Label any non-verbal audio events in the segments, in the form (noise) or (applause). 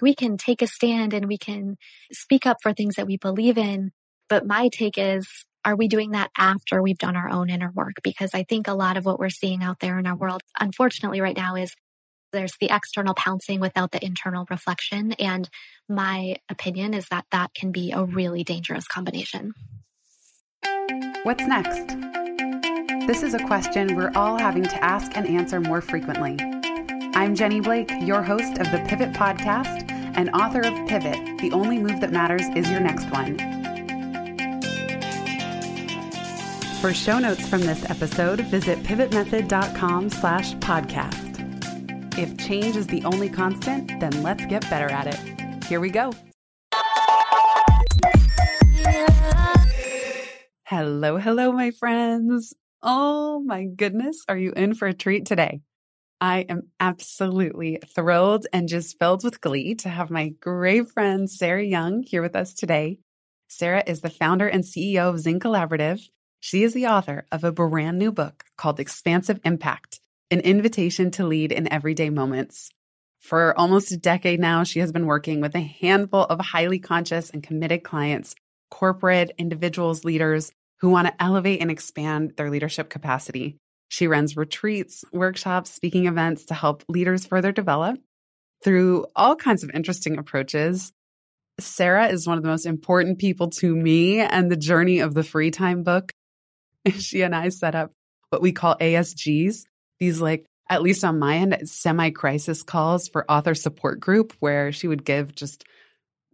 we can take a stand and we can speak up for things that we believe in. But my take is, are we doing that after we've done our own inner work? Because I think a lot of what we're seeing out there in our world, unfortunately, right now is there's the external pouncing without the internal reflection. And my opinion is that that can be a really dangerous combination. What's next? This is a question we're all having to ask and answer more frequently. I'm Jenny Blake, your host of the Pivot Podcast and author of Pivot The Only Move That Matters Is Your Next One. For show notes from this episode, visit pivotmethod.com slash podcast. If change is the only constant, then let's get better at it. Here we go. Hello, hello, my friends. Oh my goodness, are you in for a treat today? I am absolutely thrilled and just filled with glee to have my great friend Sarah Young here with us today. Sarah is the founder and CEO of Zing Collaborative. She is the author of a brand new book called Expansive Impact an invitation to lead in everyday moments. For almost a decade now, she has been working with a handful of highly conscious and committed clients, corporate, individuals, leaders who want to elevate and expand their leadership capacity. She runs retreats, workshops, speaking events to help leaders further develop through all kinds of interesting approaches. Sarah is one of the most important people to me and the journey of the free time book. (laughs) She and I set up what we call ASGs, these like at least on my end semi crisis calls for author support group where she would give just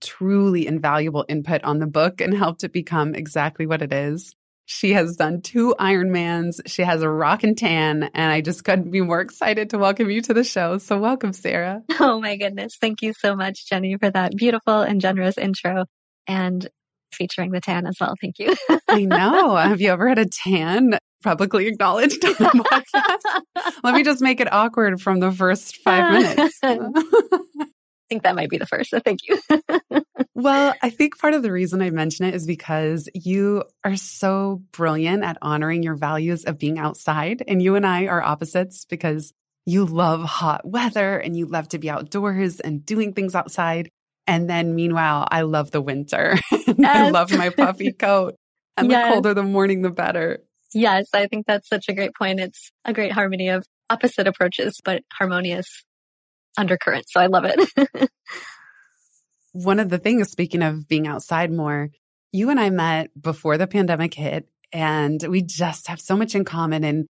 truly invaluable input on the book and helped it become exactly what it is. She has done two Ironmans. She has a rock and tan, and I just couldn't be more excited to welcome you to the show. So, welcome, Sarah. (laughs) Oh my goodness. Thank you so much, Jenny, for that beautiful and generous intro. And featuring the tan as well. Thank you. I know. (laughs) Have you ever had a tan publicly acknowledged on the podcast? (laughs) Let me just make it awkward from the first five minutes. I think that might be the first. So thank you. (laughs) well, I think part of the reason I mention it is because you are so brilliant at honoring your values of being outside. And you and I are opposites because you love hot weather and you love to be outdoors and doing things outside. And then meanwhile, I love the winter. (laughs) Yes. I love my puffy (laughs) coat. And yes. the colder the morning, the better. Yes, I think that's such a great point. It's a great harmony of opposite approaches, but harmonious undercurrent. So I love it. (laughs) One of the things, speaking of being outside more, you and I met before the pandemic hit, and we just have so much in common. And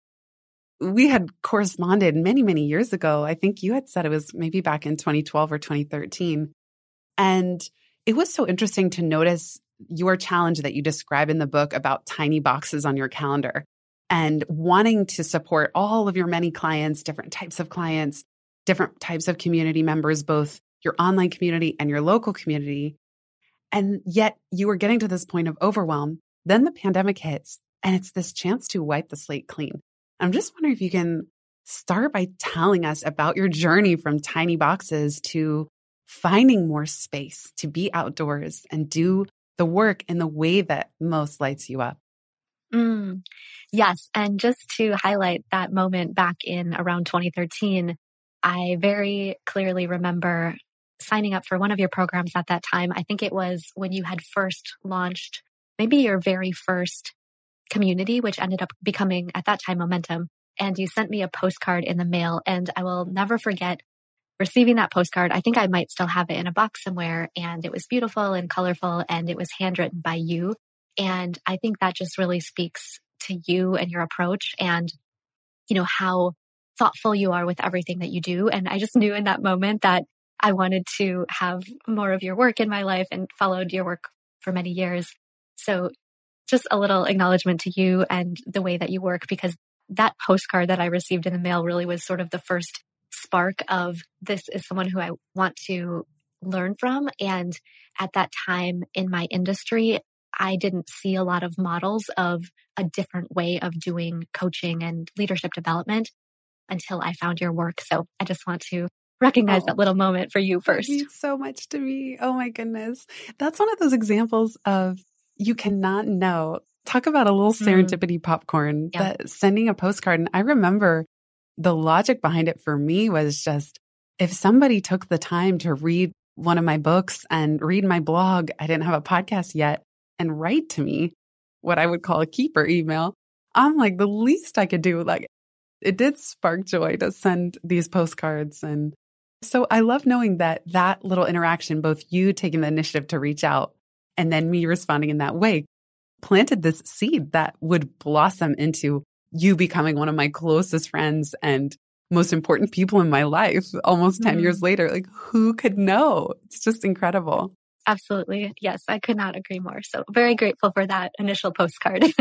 we had corresponded many, many years ago. I think you had said it was maybe back in 2012 or 2013. And it was so interesting to notice your challenge that you describe in the book about tiny boxes on your calendar and wanting to support all of your many clients, different types of clients, different types of community members, both your online community and your local community. And yet you were getting to this point of overwhelm. Then the pandemic hits and it's this chance to wipe the slate clean. I'm just wondering if you can start by telling us about your journey from tiny boxes to finding more space to be outdoors and do the work in the way that most lights you up. Mm, yes. And just to highlight that moment back in around 2013, I very clearly remember signing up for one of your programs at that time. I think it was when you had first launched maybe your very first community, which ended up becoming at that time Momentum. And you sent me a postcard in the mail. And I will never forget receiving that postcard, I think I might still have it in a box somewhere. And it was beautiful and colorful and it was handwritten by you. And I think that just really speaks to you and your approach and, you know, how thoughtful you are with everything that you do. And I just knew in that moment that I wanted to have more of your work in my life and followed your work for many years. So just a little acknowledgement to you and the way that you work because that postcard that I received in the mail really was sort of the first spark of this is someone who I want to learn from. And at that time in my industry, I didn't see a lot of models of a different way of doing coaching and leadership development until I found your work. So I just want to recognize oh, that little moment for you first. means so much to me. Oh my goodness. That's one of those examples of you cannot know. Talk about a little mm. serendipity mm. popcorn yeah. that sending a postcard. And I remember the logic behind it for me was just if somebody took the time to read one of my books and read my blog. I didn't have a podcast yet and write to me what I would call a keeper email. I'm like, the least I could do, like, it did spark joy to send these postcards. And so I love knowing that that little interaction, both you taking the initiative to reach out and then me responding in that way, planted this seed that would blossom into you becoming one of my closest friends and most important people in my life almost 10 mm. years later. Like, who could know? It's just incredible. Absolutely. Yes, I could not agree more. So, very grateful for that initial postcard. (laughs)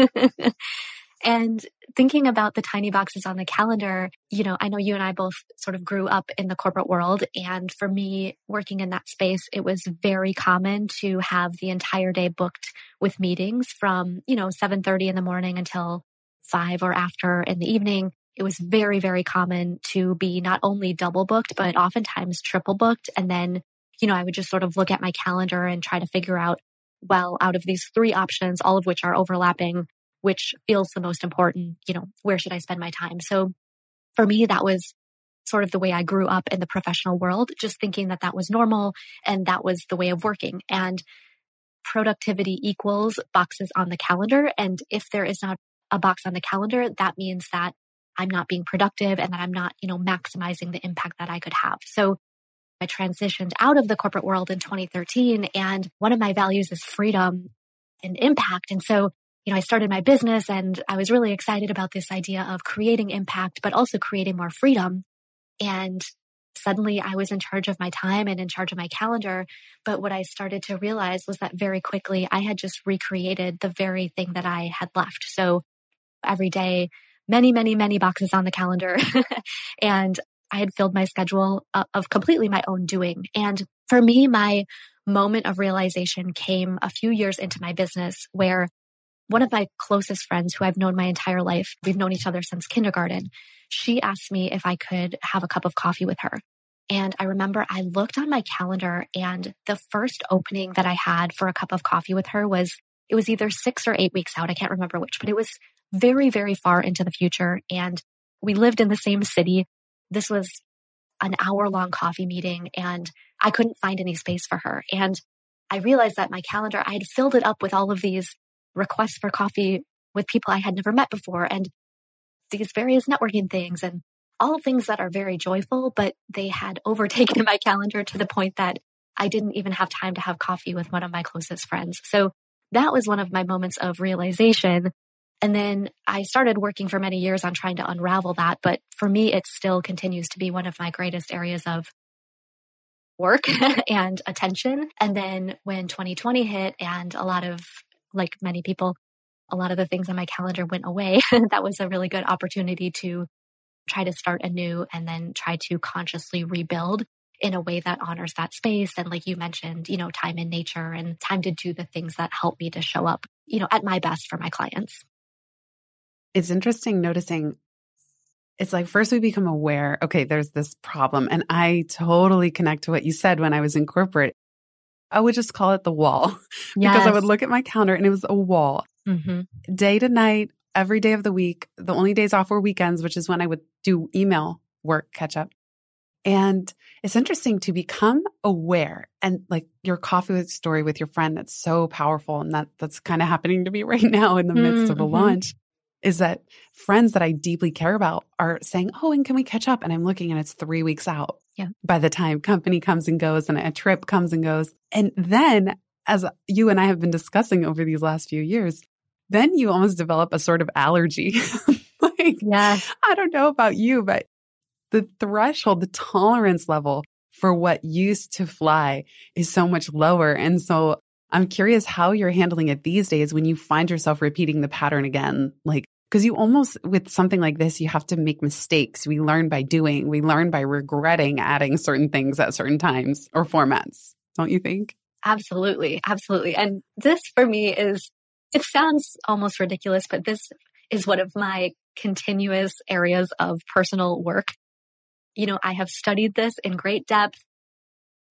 and thinking about the tiny boxes on the calendar, you know, I know you and I both sort of grew up in the corporate world. And for me, working in that space, it was very common to have the entire day booked with meetings from, you know, 7.30 in the morning until five or after in the evening it was very, very common to be not only double booked, but oftentimes triple booked. And then, you know, I would just sort of look at my calendar and try to figure out, well, out of these three options, all of which are overlapping, which feels the most important, you know, where should I spend my time? So for me, that was sort of the way I grew up in the professional world, just thinking that that was normal and that was the way of working. And productivity equals boxes on the calendar. And if there is not a box on the calendar, that means that I'm not being productive and that I'm not, you know, maximizing the impact that I could have. So I transitioned out of the corporate world in 2013 and one of my values is freedom and impact. And so, you know, I started my business and I was really excited about this idea of creating impact, but also creating more freedom. And suddenly I was in charge of my time and in charge of my calendar. But what I started to realize was that very quickly I had just recreated the very thing that I had left. So every day many, many, many boxes on the calendar. (laughs) and I had filled my schedule uh, of completely my own doing. And for me, my moment of realization came a few years into my business where one of my closest friends who I've known my entire life, we've known each other since kindergarten, she asked me if I could have a cup of coffee with her. And I remember I looked on my calendar and the first opening that I had for a cup of coffee with her was, it was either six or eight weeks out. I can't remember which, but it was very, very far into the future. And we lived in the same city. This was an hour long coffee meeting and I couldn't find any space for her. And I realized that my calendar, I had filled it up with all of these requests for coffee with people I had never met before and these various networking things and all things that are very joyful, but they had (laughs) overtaken my calendar to the point that I didn't even have time to have coffee with one of my closest friends. So that was one of my moments of realization and then I started working for many years on trying to unravel that. But for me, it still continues to be one of my greatest areas of work (laughs) and attention. And then when 2020 hit and a lot of, like many people, a lot of the things on my calendar went away, (laughs) that was a really good opportunity to try to start anew and then try to consciously rebuild in a way that honors that space. And like you mentioned, you know, time in nature and time to do the things that help me to show up, you know, at my best for my clients it's interesting noticing it's like first we become aware, okay, there's this problem. And I totally connect to what you said when I was in corporate. I would just call it the wall yes. (laughs) because I would look at my calendar and it was a wall. Mm-hmm. Day to night, every day of the week. The only days off were weekends, which is when I would do email work catch up. And it's interesting to become aware and like your coffee story with your friend. That's so powerful. And that that's kind of happening to me (laughs) right now in the midst mm-hmm. of a mm-hmm. launch is that friends that I deeply care about are saying, Oh, and can we catch up? And I'm looking and it's three weeks out. Yeah. By the time company comes and goes and a trip comes and goes. And then as you and I have been discussing over these last few years, then you almost develop a sort of allergy. (laughs) like, yeah. I don't know about you, but the threshold, the tolerance level for what used to fly is so much lower. And so I'm curious how you're handling it these days when you find yourself repeating the pattern again. Like, because you almost, with something like this, you have to make mistakes. We learn by doing, we learn by regretting adding certain things at certain times or formats, don't you think? Absolutely. Absolutely. And this for me is, it sounds almost ridiculous, but this is one of my continuous areas of personal work. You know, I have studied this in great depth.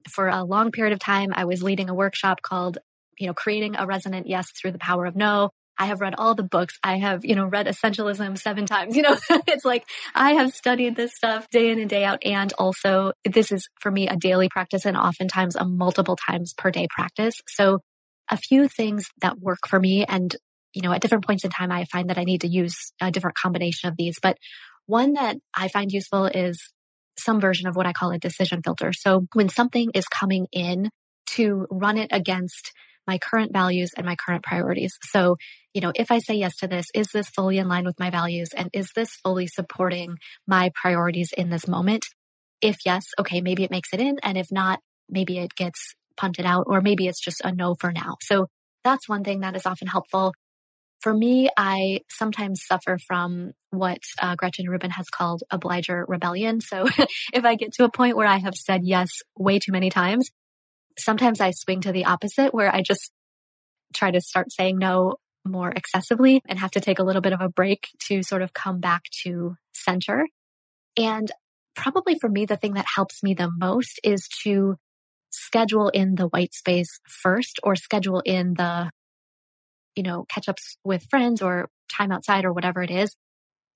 For a long period of time, I was leading a workshop called, you know, creating a resonant yes through the power of no I have read all the books. I have, you know, read essentialism seven times. (laughs) You know, it's like I have studied this stuff day in and day out. And also this is for me a daily practice and oftentimes a multiple times per day practice. So a few things that work for me and, you know, at different points in time, I find that I need to use a different combination of these, but one that I find useful is some version of what I call a decision filter. So when something is coming in to run it against my current values and my current priorities. So, you know, if I say yes to this, is this fully in line with my values? And is this fully supporting my priorities in this moment? If yes, okay, maybe it makes it in. And if not, maybe it gets punted out or maybe it's just a no for now. So that's one thing that is often helpful. For me, I sometimes suffer from what uh, Gretchen Rubin has called obliger rebellion. So (laughs) if I get to a point where I have said yes way too many times, sometimes I swing to the opposite where I just try to start saying no more excessively and have to take a little bit of a break to sort of come back to center. And probably for me, the thing that helps me the most is to schedule in the white space first or schedule in the, you know, catch ups with friends or time outside or whatever it is.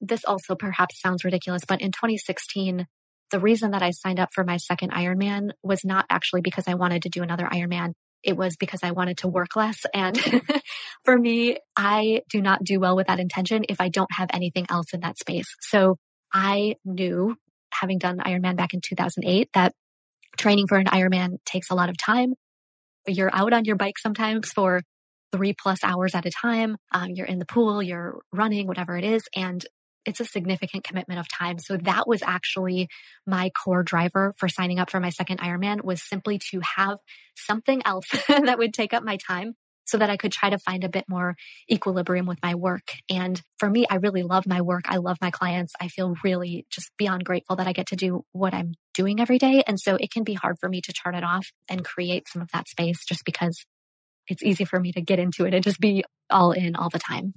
This also perhaps sounds ridiculous, but in 2016, the reason that I signed up for my second Ironman was not actually because I wanted to do another Ironman. It was because I wanted to work less. And (laughs) for me, I do not do well with that intention if I don't have anything else in that space. So I knew having done Ironman back in 2008 that training for an Ironman takes a lot of time. You're out on your bike sometimes for three plus hours at a time. Um, you're in the pool, you're running, whatever it is. And it's a significant commitment of time. So that was actually my core driver for signing up for my second Ironman was simply to have something else (laughs) that would take up my time so that I could try to find a bit more equilibrium with my work. And for me, I really love my work. I love my clients. I feel really just beyond grateful that I get to do what I'm doing every day. And so it can be hard for me to turn it off and create some of that space just because it's easy for me to get into it and just be all in all the time.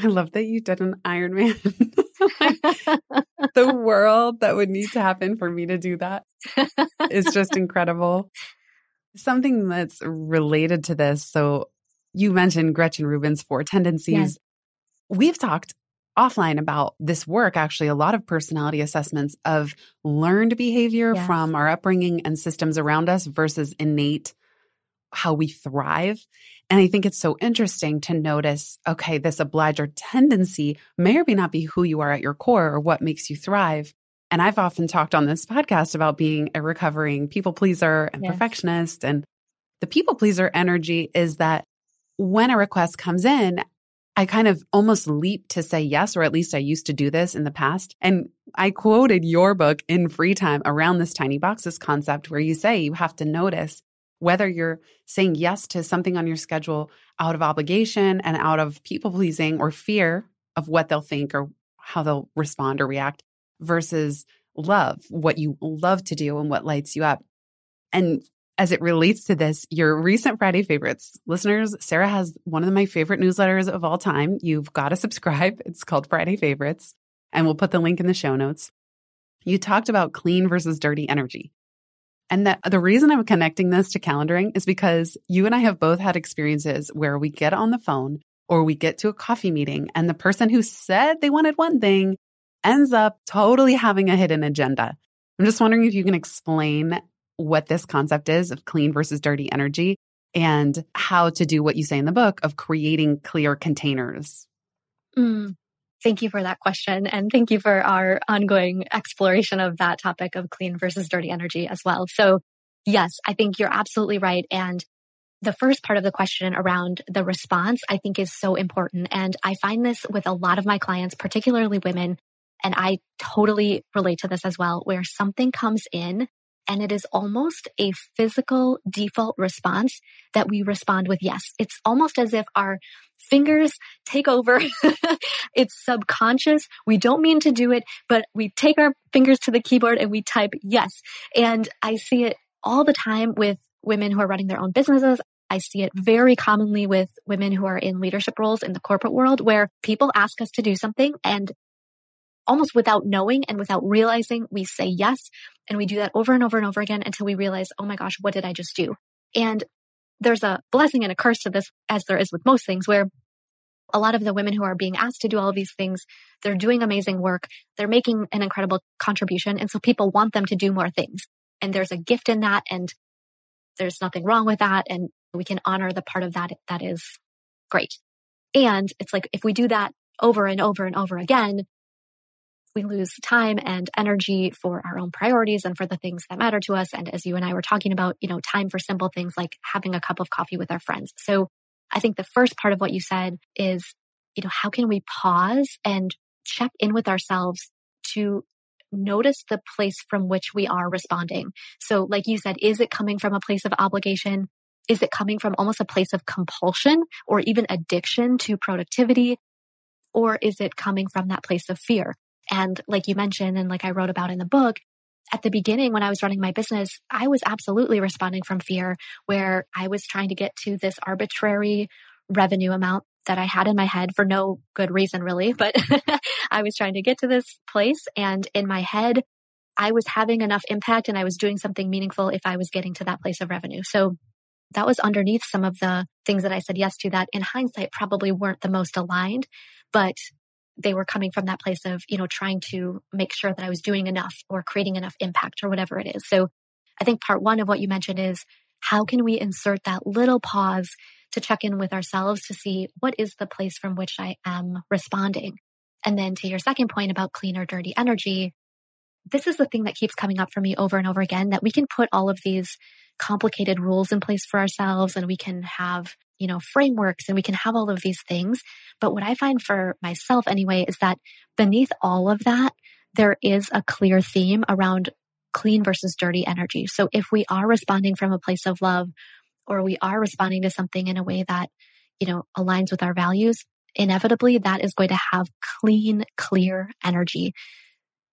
I love that you did an Ironman. (laughs) (laughs) the world that would need to happen for me to do that is just (laughs) incredible. Something that's related to this. So you mentioned Gretchen Rubin's four tendencies. Yes. We've talked offline about this work, actually, a lot of personality assessments of learned behavior yes. from our upbringing and systems around us versus innate how we thrive. And I think it's so interesting to notice okay, this obliger tendency may or may not be who you are at your core or what makes you thrive. And I've often talked on this podcast about being a recovering people pleaser and yes. perfectionist. And the people pleaser energy is that when a request comes in, I kind of almost leap to say yes, or at least I used to do this in the past. And I quoted your book in free time around this tiny boxes concept where you say you have to notice whether you're saying yes to something on your schedule out of obligation and out of people pleasing or fear of what they'll think or how they'll respond or react versus love, what you love to do and what lights you up. And as it relates to this, your recent Friday favorites listeners, Sarah has one of my favorite newsletters of all time. You've got to subscribe. (laughs) It's called Friday Favorites, and we'll put the link in the show notes. You talked about clean versus dirty energy. And that the reason I'm connecting this to calendaring is because you and I have both had experiences where we get on the phone or we get to a coffee meeting and the person who said they wanted one thing ends up totally having a hidden agenda. I'm just wondering if you can explain what this concept is of clean versus dirty energy and how to do what you say in the book of creating clear containers. Mm. Thank you for that question. And thank you for our ongoing exploration of that topic of clean versus dirty energy as well. So yes, I think you're absolutely right. And the first part of the question around the response, I think is so important. And I find this with a lot of my clients, particularly women. And I totally relate to this as well, where something comes in and it is almost a physical default response that we respond with yes. It's almost as if our fingers take over. (laughs) it's subconscious. We don't mean to do it, but we take our fingers to the keyboard and we type yes. And I see it all the time with women who are running their own businesses. I see it very commonly with women who are in leadership roles in the corporate world where people ask us to do something and almost without knowing and without realizing, we say yes. And we do that over and over and over again until we realize, oh my gosh, what did I just do? And there's a blessing and a curse to this, as there is with most things, where a lot of the women who are being asked to do all of these things, they're doing amazing work. They're making an incredible contribution. And so people want them to do more things. And there's a gift in that. And there's nothing wrong with that. And we can honor the part of that that is great. And it's like, if we do that over and over and over again, we lose time and energy for our own priorities and for the things that matter to us. And as you and I were talking about, you know, time for simple things like having a cup of coffee with our friends. So I think the first part of what you said is, you know, how can we pause and check in with ourselves to notice the place from which we are responding. So like you said, is it coming from a place of obligation? Is it coming from almost a place of compulsion or even addiction to productivity? Or is it coming from that place of fear? And like you mentioned, and like I wrote about in the book, at the beginning when I was running my business, I was absolutely responding from fear where I was trying to get to this arbitrary revenue amount that I had in my head for no good reason, really. (laughs) But I was trying to get to this place. And in my head, I was having enough impact and I was doing something meaningful if I was getting to that place of revenue. So that was underneath some of the things that I said yes to that in hindsight probably weren't the most aligned, but they were coming from that place of, you know, trying to make sure that I was doing enough or creating enough impact or whatever it is. So I think part one of what you mentioned is how can we insert that little pause to check in with ourselves to see what is the place from which I am responding? And then to your second point about clean or dirty energy, this is the thing that keeps coming up for me over and over again that we can put all of these complicated rules in place for ourselves and we can have you know, frameworks and we can have all of these things. But what I find for myself anyway is that beneath all of that, there is a clear theme around clean versus dirty energy. So if we are responding from a place of love or we are responding to something in a way that, you know, aligns with our values, inevitably that is going to have clean, clear energy.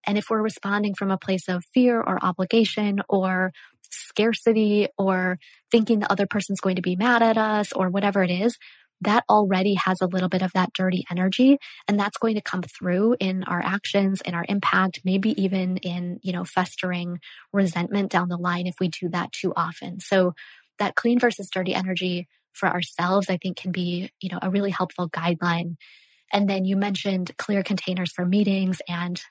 And if we're responding from a place of fear or obligation or scarcity or thinking the other person's going to be mad at us or whatever it is, that already has a little bit of that dirty energy. And that's going to come through in our actions, in our impact, maybe even in, you know, festering resentment down the line if we do that too often. So that clean versus dirty energy for ourselves, I think can be, you know, a really helpful guideline. And then you mentioned clear containers for meetings and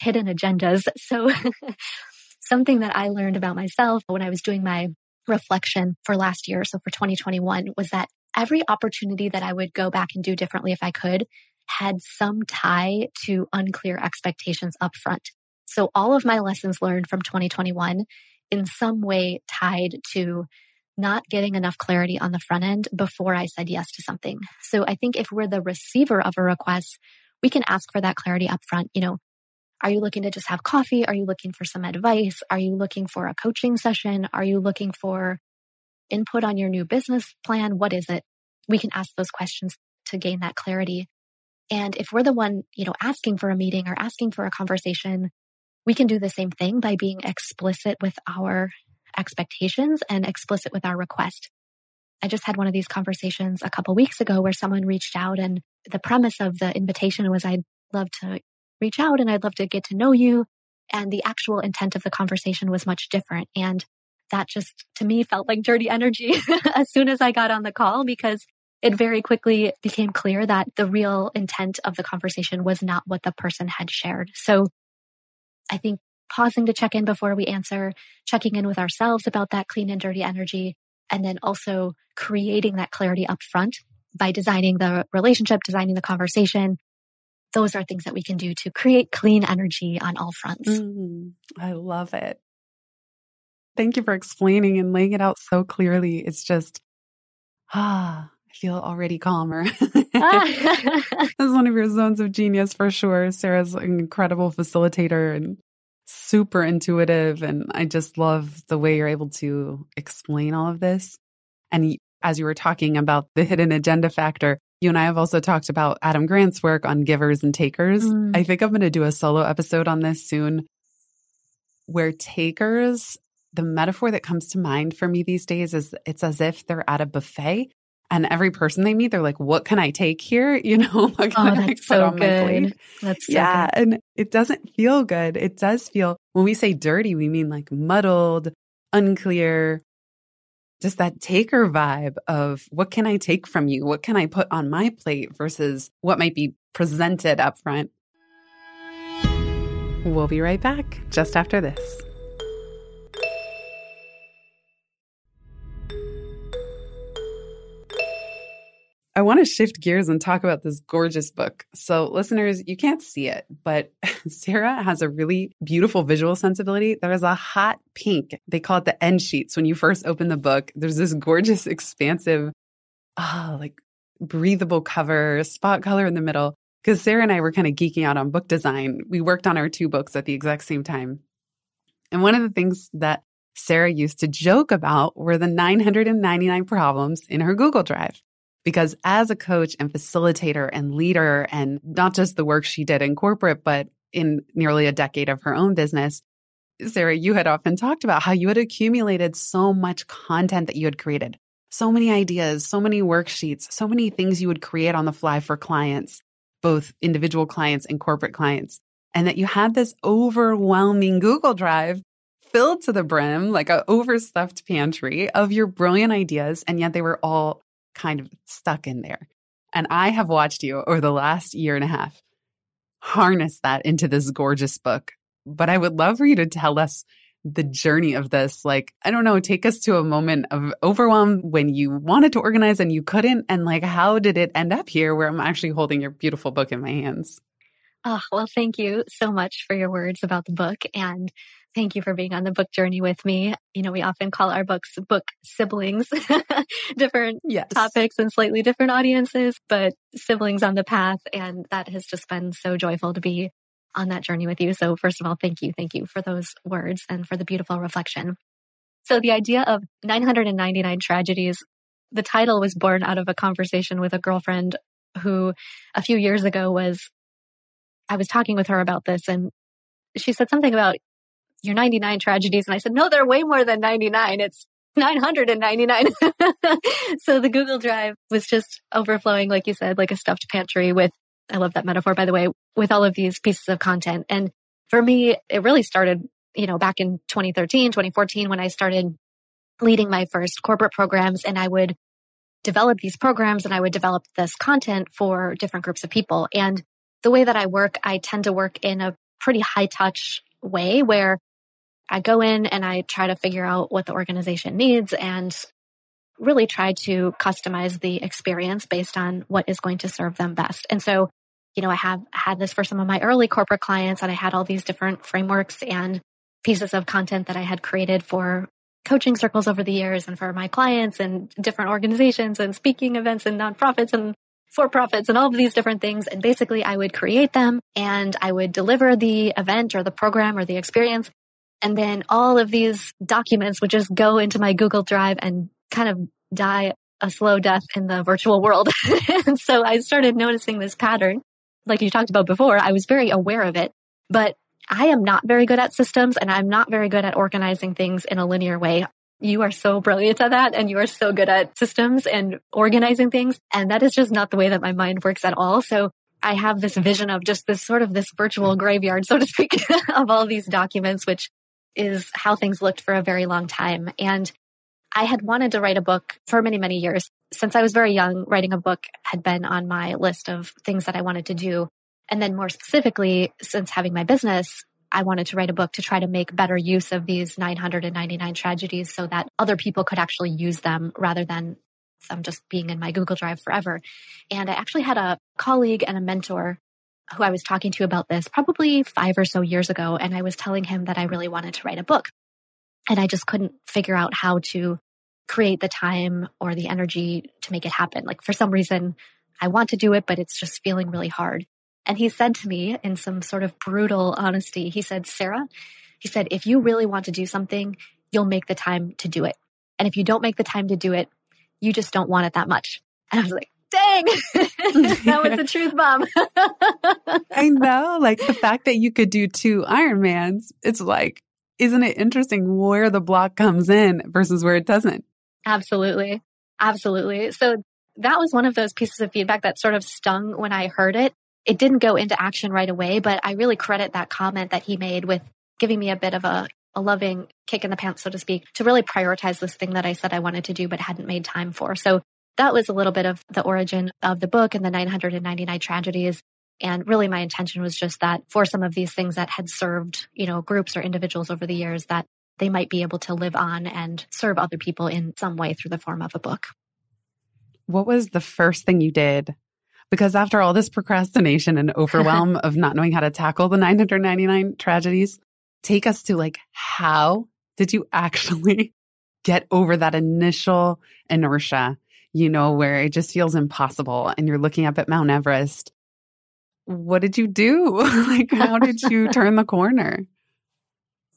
hidden agendas. So (laughs) something that I learned about myself when I was doing my reflection for last year, so for 2021, was that every opportunity that I would go back and do differently if I could had some tie to unclear expectations up front. So all of my lessons learned from 2021 in some way tied to not getting enough clarity on the front end before I said yes to something. So I think if we're the receiver of a request, we can ask for that clarity up front. You know, are you looking to just have coffee? Are you looking for some advice? Are you looking for a coaching session? Are you looking for input on your new business plan? What is it? We can ask those questions to gain that clarity. And if we're the one, you know, asking for a meeting or asking for a conversation, we can do the same thing by being explicit with our expectations and explicit with our request. I just had one of these conversations a couple weeks ago where someone reached out and the premise of the invitation was I'd love to reach out and I'd love to get to know you. And the actual intent of the conversation was much different. And that just to me felt like dirty energy (laughs) as soon as I got on the call because it very quickly became clear that the real intent of the conversation was not what the person had shared. So I think pausing to check in before we answer, checking in with ourselves about that clean and dirty energy, and then also creating that clarity up front by designing the relationship, designing the conversation, those are things that we can do to create clean energy on all fronts. Mm, I love it. Thank you for explaining and laying it out so clearly. It's just, ah, (sighs) I feel already calmer. (laughs) (laughs) That's one of your zones of genius for sure. Sarah's an incredible facilitator and super intuitive. And I just love the way you're able to explain all of this. And as you were talking about the hidden agenda factor, you and I have also talked about Adam Grant's work on givers and takers. Mm. I think I'm going to do a solo episode on this soon where takers, the metaphor that comes to mind for me these days is it's as if they're at a buffet and every person they meet, they're like, what can I take here? (laughs) You know, what can oh, I put so on good. my plate? That's so yeah. Good. And it doesn't feel good. It does feel, when we say dirty, we mean like muddled, unclear, just that taker vibe of what can I take from you? What can I put on my plate versus what might be presented up front. We'll be right back just after this. I want to shift gears and talk about this gorgeous book. So, listeners, you can't see it, but (laughs) Sarah has a really beautiful visual sensibility. There is a hot pink. They call it the end sheets. When you first open the book, there's this gorgeous, (laughs) expansive, oh, like breathable cover, spot color in the middle. Because Sarah and I were kind of geeking out on book design. We worked on our two books at the exact same time. And one of the things that Sarah used to joke about were the 999 problems in her Google Drive. Because as a coach and facilitator and leader, and not just the work she did in corporate, but in nearly a decade of her own business, Sarah, you had often talked about how you had accumulated so much content that you had created, so many ideas, so many worksheets, so many things you would create on the fly for clients, both individual clients and corporate clients, and that you had this overwhelming Google Drive filled to the brim, like a overstuffed pantry of your brilliant ideas. And yet they were all kind of stuck in there. And I have watched you over the last year and a half harness that into this gorgeous book. But I would love for you to tell us the journey of this. Like, I don't know, take us to a moment of overwhelm when you wanted to organize and you couldn't. And like, how did it end up here where I'm actually holding your beautiful book in my hands? Oh, well, thank you so much for your words about the book. And Thank you for being on the book journey with me. You know, we often call our books book siblings, (laughs) different yes. topics and slightly different audiences, but siblings on the path. And that has just been so joyful to be on that journey with you. So first of all, thank you. Thank you for those words and for the beautiful reflection. So the idea of 999 tragedies, the title was born out of a conversation with a girlfriend who a few years ago was, I was talking with her about this and she said something about your 99 tragedies. And I said, no, they're way more than 99. It's 999. (laughs) so the Google Drive was just overflowing, like you said, like a stuffed pantry with, I love that metaphor, by the way, with all of these pieces of content. And for me, it really started, you know, back in 2013, 2014, when I started leading my first corporate programs and I would develop these programs and I would develop this content for different groups of people. And the way that I work, I tend to work in a pretty high touch way where I go in and I try to figure out what the organization needs and really try to customize the experience based on what is going to serve them best. And so, you know, I have had this for some of my early corporate clients and I had all these different frameworks and pieces of content that I had created for coaching circles over the years and for my clients and different organizations and speaking events and nonprofits and for profits and all of these different things. And basically I would create them and I would deliver the event or the program or the experience and then all of these documents would just go into my Google Drive and kind of die a slow death in the virtual world. (laughs) and so I started noticing this pattern. Like you talked about before, I was very aware of it, but I am not very good at systems and I'm not very good at organizing things in a linear way. You are so brilliant at that and you are so good at systems and organizing things. And that is just not the way that my mind works at all. So I have this vision of just this sort of this virtual graveyard, so to speak, (laughs) of all these documents, which is how things looked for a very long time. And I had wanted to write a book for many, many years. Since I was very young, writing a book had been on my list of things that I wanted to do. And then more specifically, since having my business, I wanted to write a book to try to make better use of these 999 tragedies so that other people could actually use them rather than them just being in my Google Drive forever. And I actually had a colleague and a mentor who I was talking to about this probably five or so years ago. And I was telling him that I really wanted to write a book. And I just couldn't figure out how to create the time or the energy to make it happen. Like for some reason, I want to do it, but it's just feeling really hard. And he said to me in some sort of brutal honesty, he said, Sarah, he said, if you really want to do something, you'll make the time to do it. And if you don't make the time to do it, you just don't want it that much. And I was like, dang, (laughs) that was the truth bomb. (laughs) I know. Like the fact that you could do two Ironmans, it's like, isn't it interesting where the block comes in versus where it doesn't? Absolutely. Absolutely. So that was one of those pieces of feedback that sort of stung when I heard it. It didn't go into action right away, but I really credit that comment that he made with giving me a bit of a a loving kick in the pants, so to speak, to really prioritize this thing that I said I wanted to do, but hadn't made time for. So that was a little bit of the origin of the book and the 999 tragedies. And really my intention was just that for some of these things that had served, you know, groups or individuals over the years that they might be able to live on and serve other people in some way through the form of a book. What was the first thing you did? Because after all this procrastination and overwhelm (laughs) of not knowing how to tackle the 999 tragedies, take us to like, how did you actually (laughs) get over that initial inertia, you know, where it just feels impossible and you're looking up at Mount Everest? What did you do? (laughs) like, how did you (laughs) turn the corner?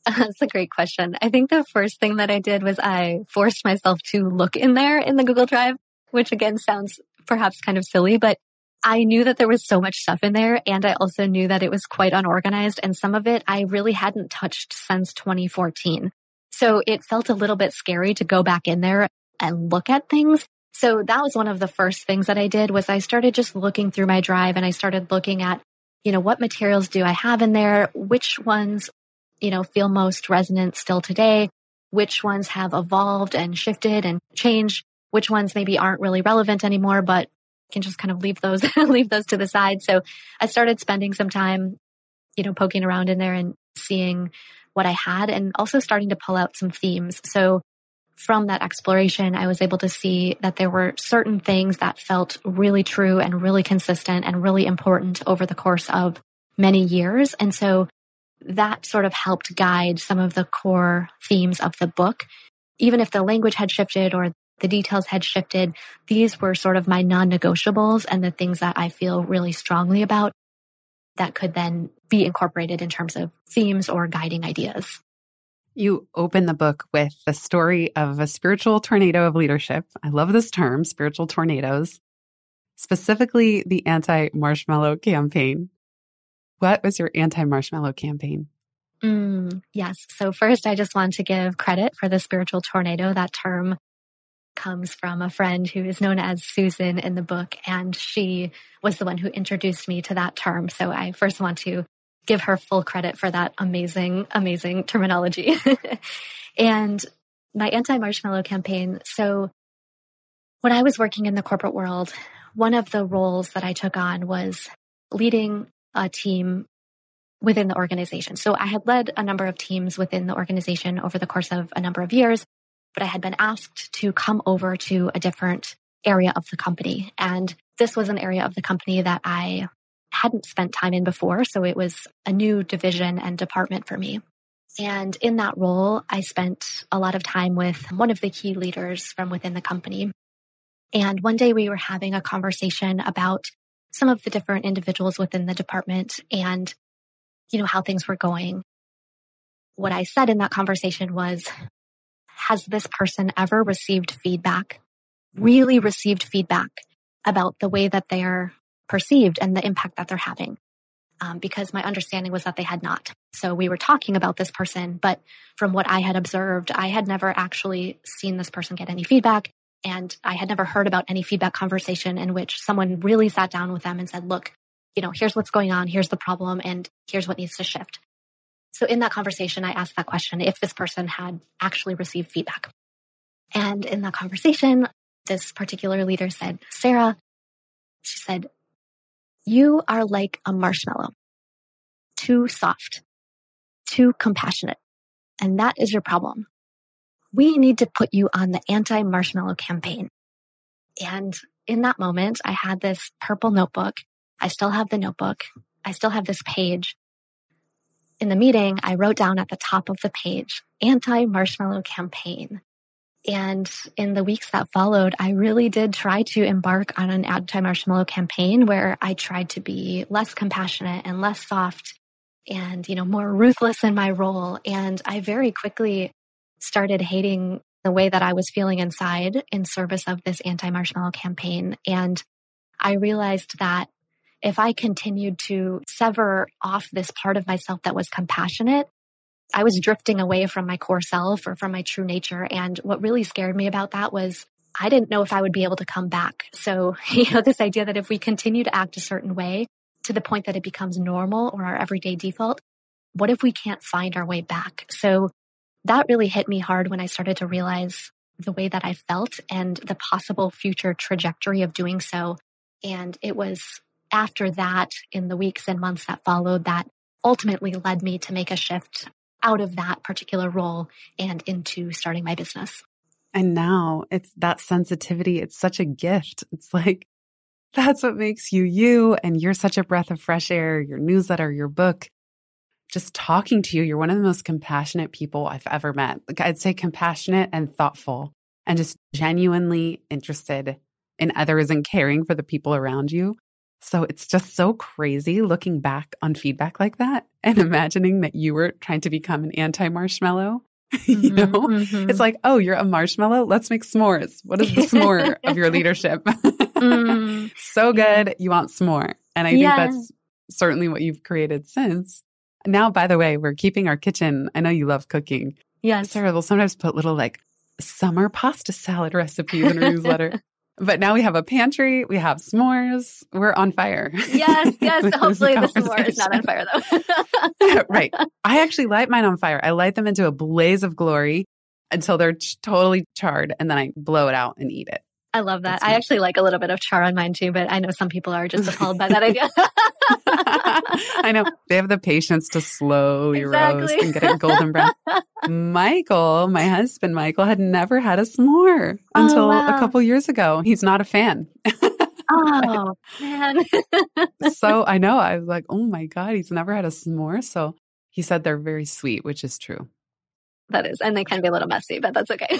That's a great question. I think the first thing that I did was I forced myself to look in there in the Google Drive which again sounds perhaps kind of silly, but I knew that there was so much stuff in there. And I also knew that it was quite unorganized. And some of it I really hadn't touched since 2014. So it felt a little bit scary to go back in there and look at things. So that was one of the first things that I did was I started just looking through my drive and I started looking at, you know, what materials do I have in there? Which ones, you know, feel most resonant still today? Which ones have evolved and shifted and changed? which ones maybe aren't really relevant anymore, but can just kind of leave those, (laughs) leave those to the side. So I started spending some time, you know, poking around in there and seeing what I had and also starting to pull out some themes. So from that exploration, I was able to see that there were certain things that felt really true and really consistent and really important over the course of many years. And so that sort of helped guide some of the core themes of the book. Even if the language had shifted or the details had shifted. These were sort of my non negotiables and the things that I feel really strongly about that could then be incorporated in terms of themes or guiding ideas. You open the book with the story of a spiritual tornado of leadership. I love this term, spiritual tornadoes, specifically the anti marshmallow campaign. What was your anti marshmallow campaign? Mm, yes. So, first, I just want to give credit for the spiritual tornado. That term comes from a friend who is known as Susan in the book, and she was the one who introduced me to that term. So I first want to give her full credit for that amazing, amazing terminology. (laughs) and my anti marshmallow campaign. So when I was working in the corporate world, one of the roles that I took on was leading a team within the organization. So I had led a number of teams within the organization over the course of a number of years but I had been asked to come over to a different area of the company. And this was an area of the company that I hadn't spent time in before. So it was a new division and department for me. And in that role, I spent a lot of time with one of the key leaders from within the company. And one day we were having a conversation about some of the different individuals within the department and, you know, how things were going. What I said in that conversation was, has this person ever received feedback, really received feedback about the way that they are perceived and the impact that they're having? Um, because my understanding was that they had not. So we were talking about this person, but from what I had observed, I had never actually seen this person get any feedback. And I had never heard about any feedback conversation in which someone really sat down with them and said, look, you know, here's what's going on. Here's the problem and here's what needs to shift. So in that conversation, I asked that question if this person had actually received feedback. And in that conversation, this particular leader said, Sarah, she said, you are like a marshmallow, too soft, too compassionate. And that is your problem. We need to put you on the anti marshmallow campaign. And in that moment, I had this purple notebook. I still have the notebook. I still have this page in the meeting, I wrote down at the top of the page, anti marshmallow campaign. And in the weeks that followed, I really did try to embark on an anti marshmallow campaign where I tried to be less compassionate and less soft and, you know, more ruthless in my role. And I very quickly started hating the way that I was feeling inside in service of this anti marshmallow campaign. And I realized that if I continued to sever off this part of myself that was compassionate, I was drifting away from my core self or from my true nature. And what really scared me about that was I didn't know if I would be able to come back. So, (laughs) you know, this idea that if we continue to act a certain way to the point that it becomes normal or our everyday default, what if we can't find our way back? So that really hit me hard when I started to realize the way that I felt and the possible future trajectory of doing so. And it was after that, in the weeks and months that followed, that ultimately led me to make a shift out of that particular role and into starting my business. And now it's that sensitivity. It's such a gift. It's like, that's what makes you you. And you're such a breath of fresh air. Your newsletter, your book, just talking to you, you're one of the most compassionate people I've ever met. Like I'd say compassionate and thoughtful and just genuinely interested in others and caring for the people around you. So it's just so crazy looking back on feedback like that (laughs) and imagining that you were trying to become an anti marshmallow. (laughs) you mm-hmm, know, mm-hmm. it's like, oh, you're a marshmallow. Let's make s'mores. What is the s'more of your (laughs) leadership? mm. So good. You want s'more. And I think that's certainly what you've created since. Now, by the way, we're keeping our kitchen. I know you love cooking. Yes. Sarah will sometimes put little like summer pasta salad recipes in her newsletter. But now we have a pantry, we have s'mores, we're on fire. Yes, (laughs) yes. Hopefully the s'more is not on fire though. (laughs) right. I actually light mine on fire. I light them into a blaze of glory until they're totally charred and then I blow it out and eat it. I love that. I actually like a little bit of char on mine too, but I know some people are just appalled by that (laughs) idea. I know. (laughs) They have the patience to slowly exactly. roast and get it golden brown. (laughs) Michael, my husband Michael, had never had a s'more oh, until wow. a couple years ago. He's not a fan. oh, man. so I know. I was like, oh my God, he's never had a s'more. So he said they're very sweet, which is true. That is. And they can be a little messy, but that's okay.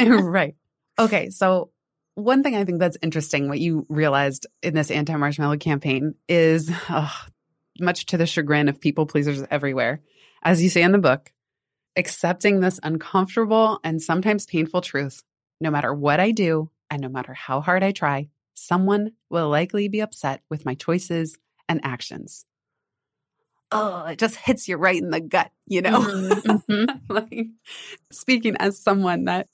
right. Okay. So one thing I think that's interesting, what you realized in this anti marshmallow campaign is oh, much to the chagrin of people pleasers everywhere. As you say in the book, accepting this uncomfortable and sometimes painful truth no matter what I do and no matter how hard I try, someone will likely be upset with my choices and actions. Oh, it just hits you right in the gut, you know? Mm-hmm. (laughs) like speaking as someone that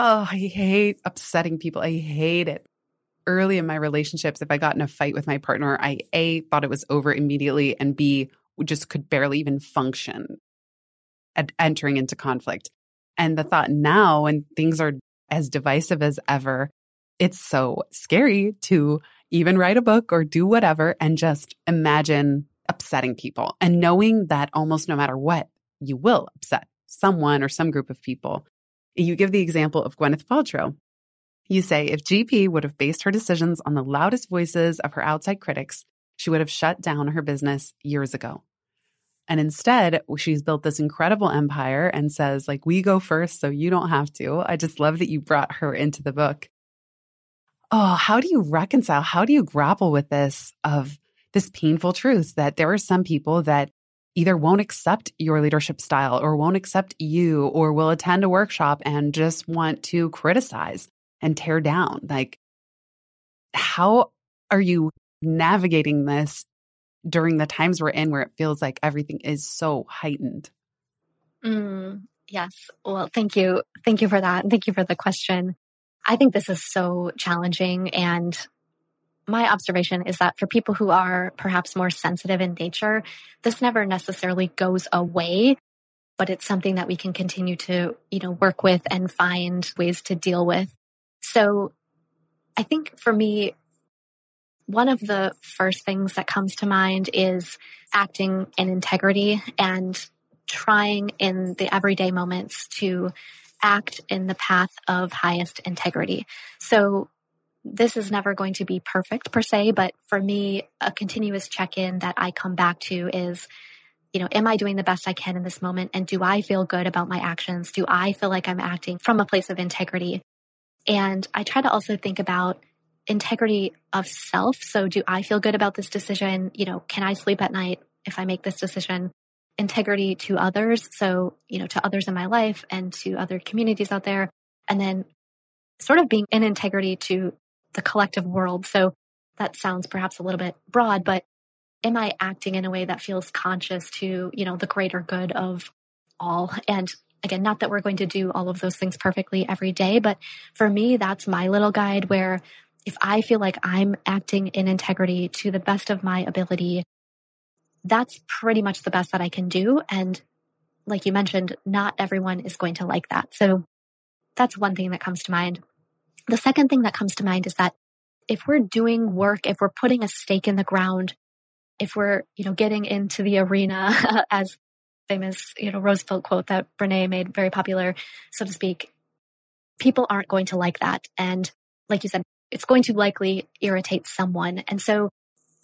Oh, I hate upsetting people. I hate it. Early in my relationships, if I got in a fight with my partner, I A, thought it was over immediately, and B, just could barely even function at entering into conflict. And the thought now, when things are as divisive as ever, it's so scary to even write a book or do whatever and just imagine upsetting people and knowing that almost no matter what, you will upset someone or some group of people. You give the example of Gwyneth Paltrow. You say if GP would have based her decisions on the loudest voices of her outside critics, she would have shut down her business years ago. And instead, she's built this incredible empire and says, like, we go first, so you don't have to. I just love that you brought her into the book. Oh, how do you reconcile? How do you grapple with this of this painful truth that there are some people that either won't accept your leadership style or won't accept you or will attend a workshop and just want to criticize and tear down. Like, how are you navigating this during the times we're in where it feels like everything is so heightened? Mm, yes. Well, thank you. Thank you for that. Thank you for the question. I think this is so challenging and my observation is that for people who are perhaps more sensitive in nature, this never necessarily goes away, but it's something that we can continue to, you know, work with and find ways to deal with. So I think for me, one of the first things that comes to mind is acting in integrity and trying in the everyday moments to act in the path of highest integrity. So this is never going to be perfect per se, but for me, a continuous check in that I come back to is, you know, am I doing the best I can in this moment? And do I feel good about my actions? Do I feel like I'm acting from a place of integrity? And I try to also think about integrity of self. So do I feel good about this decision? You know, can I sleep at night if I make this decision? Integrity to others. So, you know, to others in my life and to other communities out there. And then sort of being in integrity to the collective world. So that sounds perhaps a little bit broad, but am I acting in a way that feels conscious to, you know, the greater good of all? And again, not that we're going to do all of those things perfectly every day, but for me, that's my little guide where if I feel like I'm acting in integrity to the best of my ability, that's pretty much the best that I can do. And like you mentioned, not everyone is going to like that. So that's one thing that comes to mind. The second thing that comes to mind is that if we're doing work, if we're putting a stake in the ground, if we're, you know, getting into the arena (laughs) as famous, you know, Roosevelt quote that Brene made very popular, so to speak, people aren't going to like that. And like you said, it's going to likely irritate someone. And so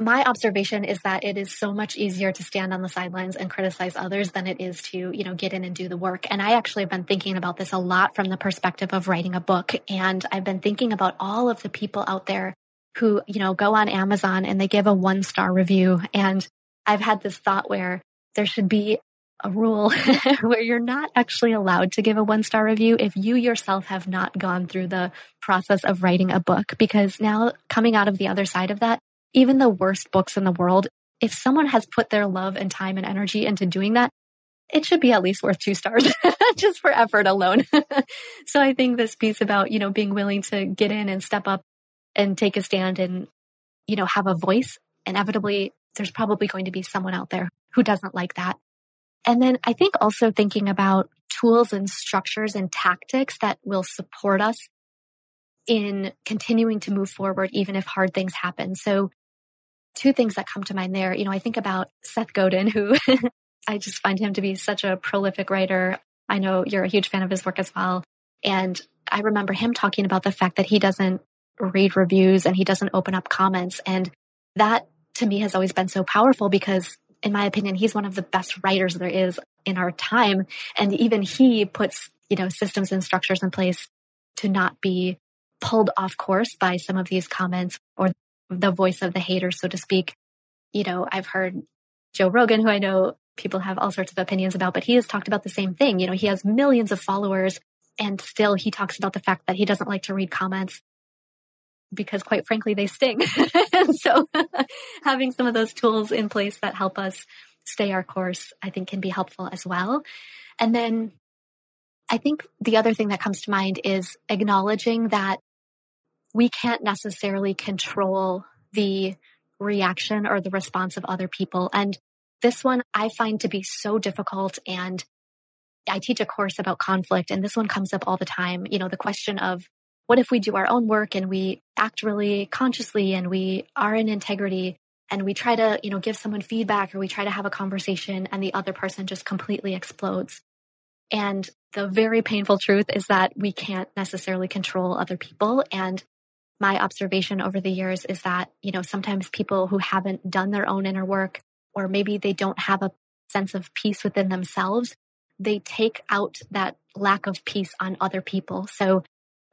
my observation is that it is so much easier to stand on the sidelines and criticize others than it is to, you know, get in and do the work. And I actually have been thinking about this a lot from the perspective of writing a book. And I've been thinking about all of the people out there who, you know, go on Amazon and they give a one star review. And I've had this thought where there should be a rule (laughs) where you're not actually allowed to give a one star review if you yourself have not gone through the process of writing a book. Because now coming out of the other side of that, even the worst books in the world, if someone has put their love and time and energy into doing that, it should be at least worth two stars (laughs) just for effort alone. (laughs) so I think this piece about, you know, being willing to get in and step up and take a stand and, you know, have a voice, inevitably there's probably going to be someone out there who doesn't like that. And then I think also thinking about tools and structures and tactics that will support us in continuing to move forward, even if hard things happen. So two things that come to mind there. You know, I think about Seth Godin, who (laughs) I just find him to be such a prolific writer. I know you're a huge fan of his work as well. And I remember him talking about the fact that he doesn't read reviews and he doesn't open up comments. And that to me has always been so powerful because in my opinion, he's one of the best writers there is in our time. And even he puts, you know, systems and structures in place to not be pulled off course by some of these comments or the voice of the hater, so to speak. You know, I've heard Joe Rogan, who I know people have all sorts of opinions about, but he has talked about the same thing. You know, he has millions of followers and still he talks about the fact that he doesn't like to read comments because quite frankly, they sting. (laughs) so (laughs) having some of those tools in place that help us stay our course, I think can be helpful as well. And then I think the other thing that comes to mind is acknowledging that we can't necessarily control the reaction or the response of other people. And this one I find to be so difficult. And I teach a course about conflict, and this one comes up all the time. You know, the question of what if we do our own work and we act really consciously and we are in integrity and we try to, you know, give someone feedback or we try to have a conversation and the other person just completely explodes. And the very painful truth is that we can't necessarily control other people. And my observation over the years is that, you know, sometimes people who haven't done their own inner work, or maybe they don't have a sense of peace within themselves, they take out that lack of peace on other people. So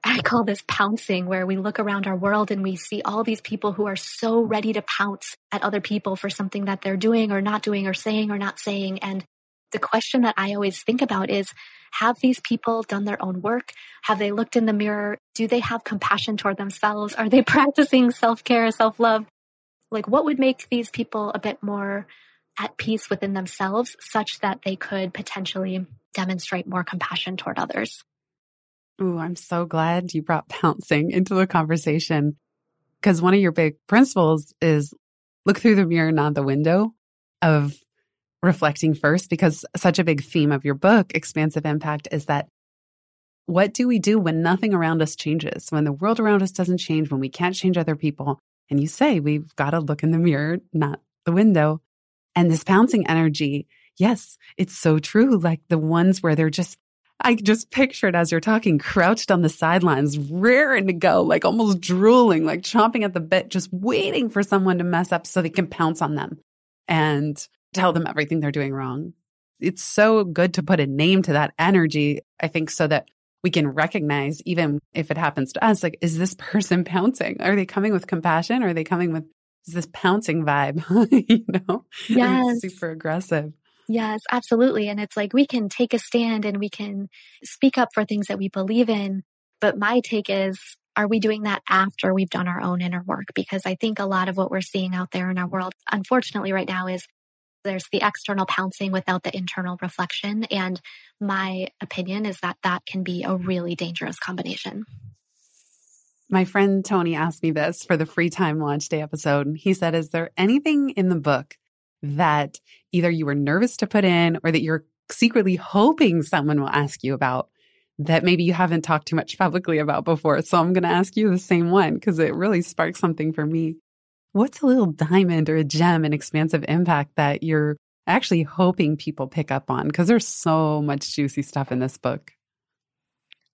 I call this pouncing, where we look around our world and we see all these people who are so ready to pounce at other people for something that they're doing or not doing or saying or not saying. And the question that I always think about is, have these people done their own work? Have they looked in the mirror? Do they have compassion toward themselves? Are they (laughs) practicing self care, self love? Like, what would make these people a bit more at peace within themselves such that they could potentially demonstrate more compassion toward others? Ooh, I'm so glad you brought (laughs) pouncing into the conversation because one of your big principles is look through the mirror, not the window of reflecting first, because such a big theme of your book, Expansive Impact, is that what do we do when nothing around us changes, when the world around us doesn't change, when we can't change other people? And you say we've got to look in the mirror, not the window. And this pouncing energy, yes, it's so true. Like the ones where they're just I just pictured as you're talking, crouched on the sidelines, raring to go, like almost drooling, like chomping at the bit, just waiting for someone to mess up so they can pounce on them and tell them everything they're doing wrong. It's so good to put a name to that energy, I think, so that we can recognize, even if it happens to us, like, is this (laughs) person pouncing? Are they coming with compassion? Are they coming with is this pouncing vibe? (laughs) you know? Yes. super aggressive. Yes, absolutely. And it's like we can take a stand and we can speak up for things that we believe in. But my take is, are we doing that after we've done our own inner work? Because I think a lot of what we're seeing out there in our world, unfortunately, right now is there's the external pouncing without the internal reflection. And my opinion is that that can be a really dangerous combination. My friend Tony asked me this for the free time launch day episode. He said, Is there anything in the book that either you were nervous to put in or that you're secretly hoping someone will ask you about that maybe you haven't talked too much publicly about before. So I'm going to ask you the same one because it really sparked something for me. What's a little diamond or a gem in expansive impact that you're actually hoping people pick up on? Because there's so much juicy stuff in this book.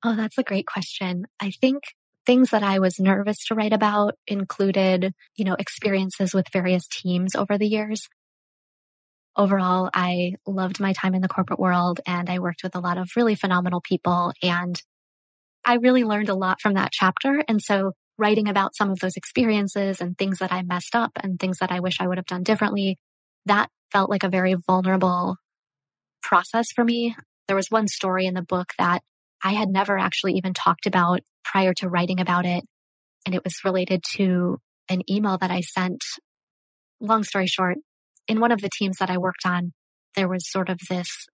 Oh, that's a great question. I think things that I was nervous to write about included, you know, experiences with various teams over the years. Overall, I loved my time in the corporate world and I worked with a lot of really phenomenal people and I really learned a lot from that chapter. And so writing about some of those experiences and things that I messed up and things that I wish I would have done differently, that felt like a very vulnerable process for me. There was one story in the book that I had never actually even talked about prior to writing about it. And it was related to an email that I sent. Long story short, in one of the teams that I worked on, there was sort of this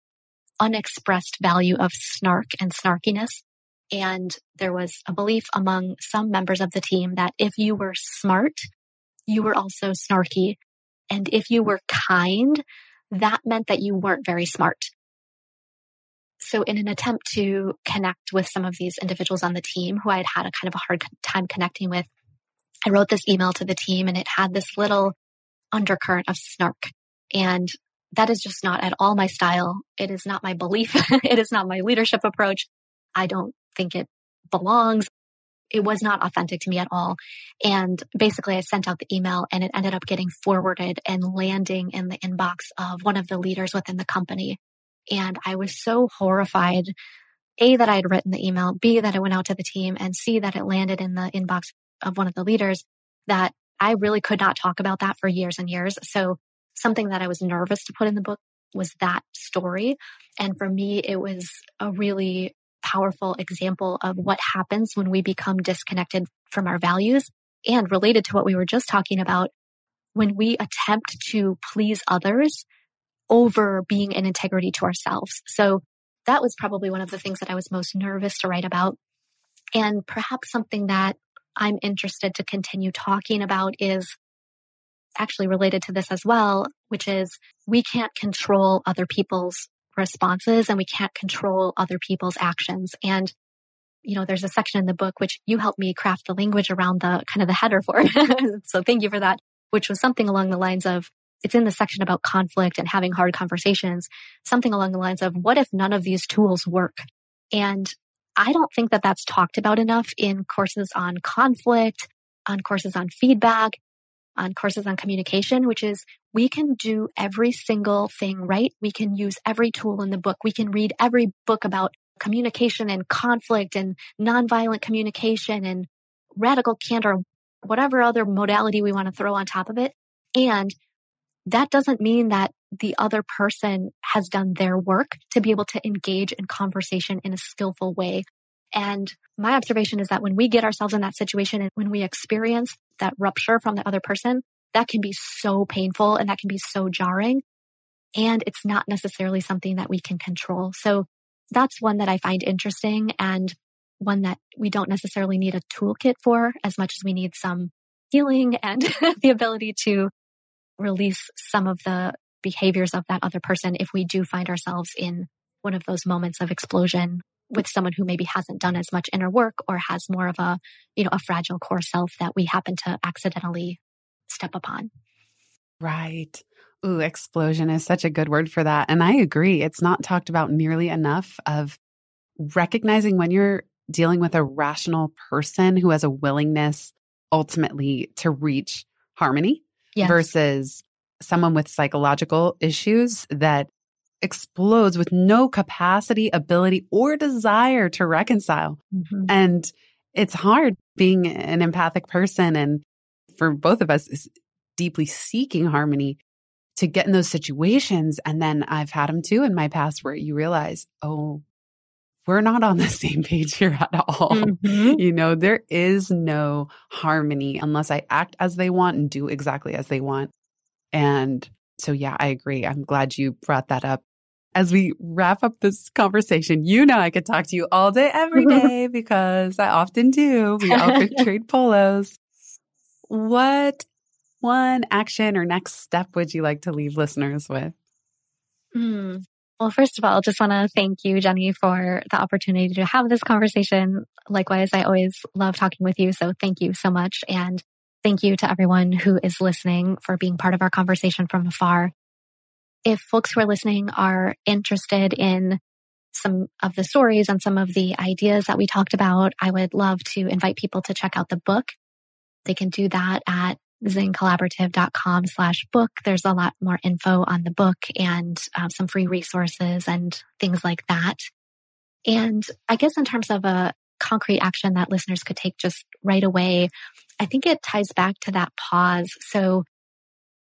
unexpressed value of snark and snarkiness. And there was a belief among some members of the team that if you were smart, you were also snarky. And if you were kind, that meant that you weren't very smart. So in an attempt to connect with some of these individuals on the team who I had had a kind of a hard time connecting with, I wrote this email to the team and it had this little undercurrent of snark. And that is just not at all my style. It is not my belief. (laughs) it is not my leadership approach. I don't think it belongs. It was not authentic to me at all. And basically I sent out the email and it ended up getting forwarded and landing in the inbox of one of the leaders within the company. And I was so horrified. A, that I had written the email, B, that it went out to the team and C, that it landed in the inbox of one of the leaders that I really could not talk about that for years and years. So something that I was nervous to put in the book was that story. And for me, it was a really powerful example of what happens when we become disconnected from our values and related to what we were just talking about. When we attempt to please others over being in integrity to ourselves. So that was probably one of the things that I was most nervous to write about. And perhaps something that I'm interested to continue talking about is actually related to this as well, which is we can't control other people's responses and we can't control other people's actions. And, you know, there's a section in the book which you helped me craft the language around the kind of the header for. (laughs) so thank you for that, which was something along the lines of it's in the section about conflict and having hard conversations, something along the lines of what if none of these tools work? And I don't think that that's talked about enough in courses on conflict, on courses on feedback, on courses on communication, which is we can do every single thing right. We can use every tool in the book. We can read every book about communication and conflict and nonviolent communication and radical candor, whatever other modality we want to throw on top of it. And that doesn't mean that the other person has done their work to be able to engage in conversation in a skillful way. And my observation is that when we get ourselves in that situation and when we experience that rupture from the other person, that can be so painful and that can be so jarring. And it's not necessarily something that we can control. So that's one that I find interesting and one that we don't necessarily need a toolkit for as much as we need some healing (laughs) and the ability to release some of the behaviors of that other person if we do find ourselves in one of those moments of explosion with someone who maybe hasn't done as much inner work or has more of a, you know, a fragile core self that we happen to accidentally step upon. Right. Ooh, explosion is such a good word for that. And I agree. It's not talked about nearly enough of recognizing when you're dealing with a rational person who has a willingness ultimately to reach harmony yes. versus someone with psychological issues that explodes with no capacity, ability, or desire to reconcile. Mm-hmm. And it's hard being an empathic person and for both of us is deeply seeking harmony to get in those situations. And then I've had them too in my past where you realize, oh, we're not on the (laughs) same page here at all. Mm-hmm. You know, there is no harmony unless I act as they want and do exactly as they want. And so, yeah, I agree. I'm glad you brought that up. As we wrap up this conversation, you know, I could talk to you all day, every (laughs) day, because I often do. We often (laughs) trade polos. What one action or next step would you like to leave listeners with? Mm, Well, first of all, just want to thank you, Jenny, for the opportunity to have this conversation. Likewise, I always love talking with you. So thank you so much. And thank you to everyone who is listening for being part of our conversation from afar. If folks who are listening are interested in some of the stories and some of the ideas that we talked about, I would love to invite people to check out the book. They can do that at zencollaborative.com slash book. There's a lot more info on the book and uh, some free resources and things like that. And I guess in terms of a concrete action that listeners could take just right away, I think it ties back to that pause. So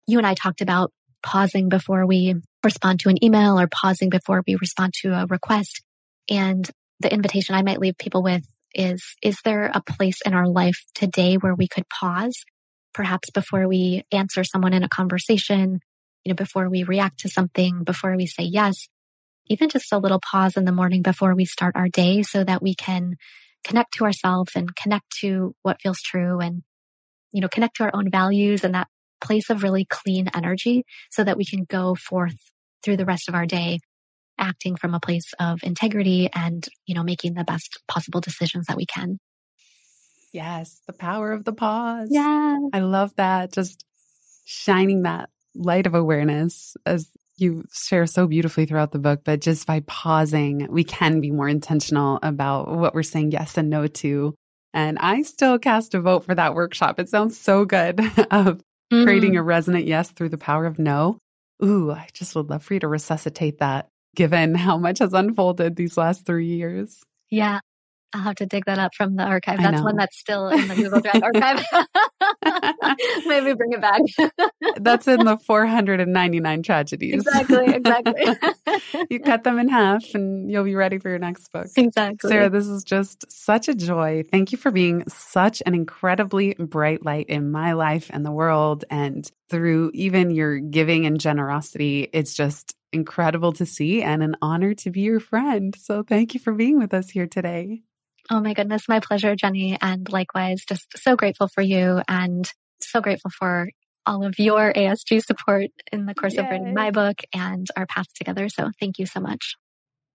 you and I talked about pausing before we respond to an email or pausing before we respond to a request. And the invitation I might leave people with is, is there a place in our life today where we could pause perhaps before we answer someone in a conversation, you know, before we react to something, before we say yes, even just a little pause in the morning before we start our day so that we can connect to ourselves and connect to what feels true and, you know, connect to our own values and that place of really clean energy so that we can go forth through the rest of our day acting from a place of integrity and, you know, making the best possible decisions that we can. Yes, the power of the pause. Yeah. I love that. Just shining that light of awareness as you share so beautifully throughout the book, but just by pausing, we can be more intentional about what we're saying yes and no to. And I still cast a vote for that workshop. It sounds so good (laughs) of mm-hmm. creating a resonant yes through the power of no. Ooh, I just would love for you to resuscitate that given how much has unfolded these last three years. Yeah. I'll have to dig that up from the archive. That's one that's still in the Google Drive archive. (laughs) Maybe bring it back. that's in the 499 tragedies. Exactly, exactly. (laughs) you cut them in half and you'll be ready for your next book. Exactly. Sarah, this is just such a joy. Thank you for being such an incredibly bright light in my life and the world. And through even your giving and generosity, it's just incredible to see and an honor to be your friend. So thank you for being with us here today. Oh my goodness, my pleasure, Jenny. And likewise, just so grateful for you and so grateful for all of your ASG support in the course Yay. of writing my book and our path together. So thank you so much.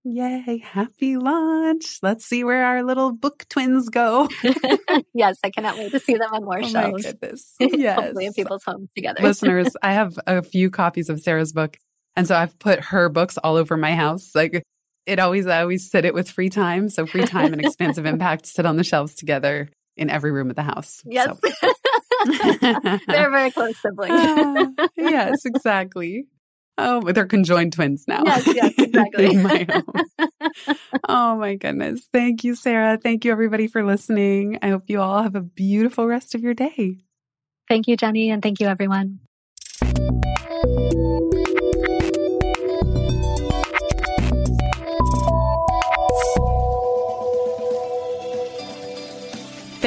Yay, happy launch. Let's see where our little book twins go. (laughs) (laughs) yes, I cannot wait to see them on more oh shelves. My goodness. Yes. (laughs) Hopefully in people's homes together. Listeners, I have a few copies of Sarah's book. And so I've put her books all over my house. Like it always, I always sit it with free time. So free time and expansive (laughs) impact sit on the shelves together in every room of the house. Yes. So. (laughs) they're very close siblings. (laughs) uh, yes, exactly. Oh, they're conjoined twins now. Yes, yes, exactly. my oh my goodness. Thank you, Sarah. Thank you everybody for listening. I hope you all have a beautiful rest of your day. Thank you, Jenny, and thank you everyone.